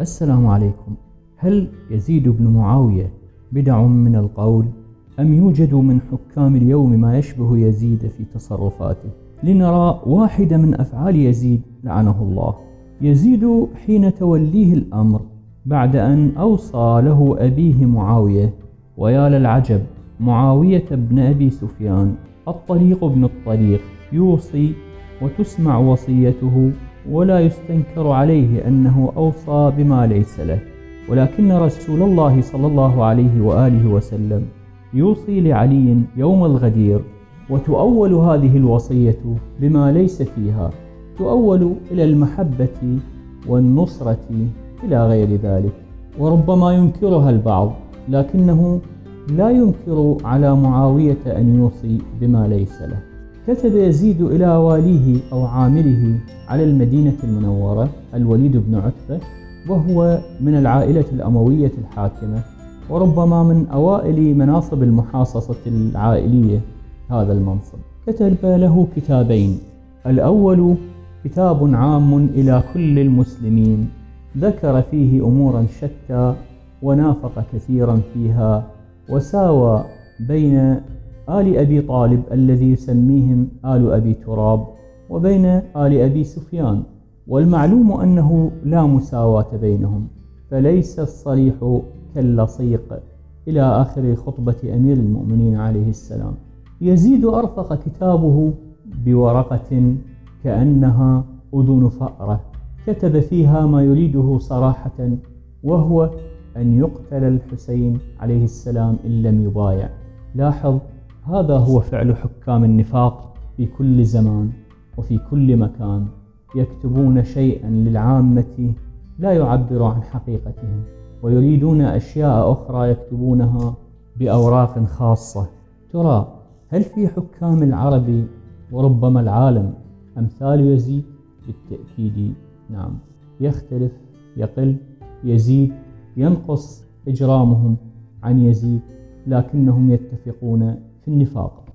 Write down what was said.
السلام عليكم. هل يزيد بن معاوية بدع من القول أم يوجد من حكام اليوم ما يشبه يزيد في تصرفاته؟ لنرى واحدة من أفعال يزيد لعنه الله. يزيد حين توليه الأمر بعد أن أوصى له أبيه معاوية ويا للعجب معاوية بن أبي سفيان الطريق ابن الطريق يوصي وتسمع وصيته ولا يستنكر عليه أنه أوصى بما ليس له. ولكن رسول الله صلى الله عليه وآله وسلم يوصي لعلي يوم الغدير وتؤول هذه الوصية بما ليس فيها. تؤول إلى المحبة والنصرة إلى غير ذلك. وربما ينكرها البعض لكنه لا ينكر على معاوية أن يوصي بما ليس له. كتب يزيد إلى واليه أو عامله على المدينة المنورة الوليد بن عتبة وهو من العائلة الأموية الحاكمة وربما من أوائل مناصب المحاصصة العائلية هذا المنصب. كتب له كتابين الأول كتاب عام إلى كل المسلمين ذكر فيه أمورا شتى ونافق كثيرا فيها وساوى بين آل أبي طالب الذي يسميهم آل أبي تراب وبين آل أبي سفيان. والمعلوم أنه لا مساواة بينهم فليس الصريح كاللصيق. إلى آخر خطبة أمير المؤمنين عليه السلام. يزيد أرفق كتابه بورقة كأنها أذن فأرة. كتب فيها ما يريده صراحة وهو أن يقتل الحسين عليه السلام إن لم يبايع. لاحظ هذا هو فعل حكام النفاق في كل زمان وفي كل مكان يكتبون شيئا للعامة لا يعبر عن حقيقتهم ويريدون أشياء أخرى يكتبونها بأوراق خاصة ترى هل في حكام العرب وربما العالم أمثال يزيد؟ بالتأكيد نعم يختلف يقل يزيد ينقص إجرامهم عن يزيد لكنهم يتفقون في النفاق.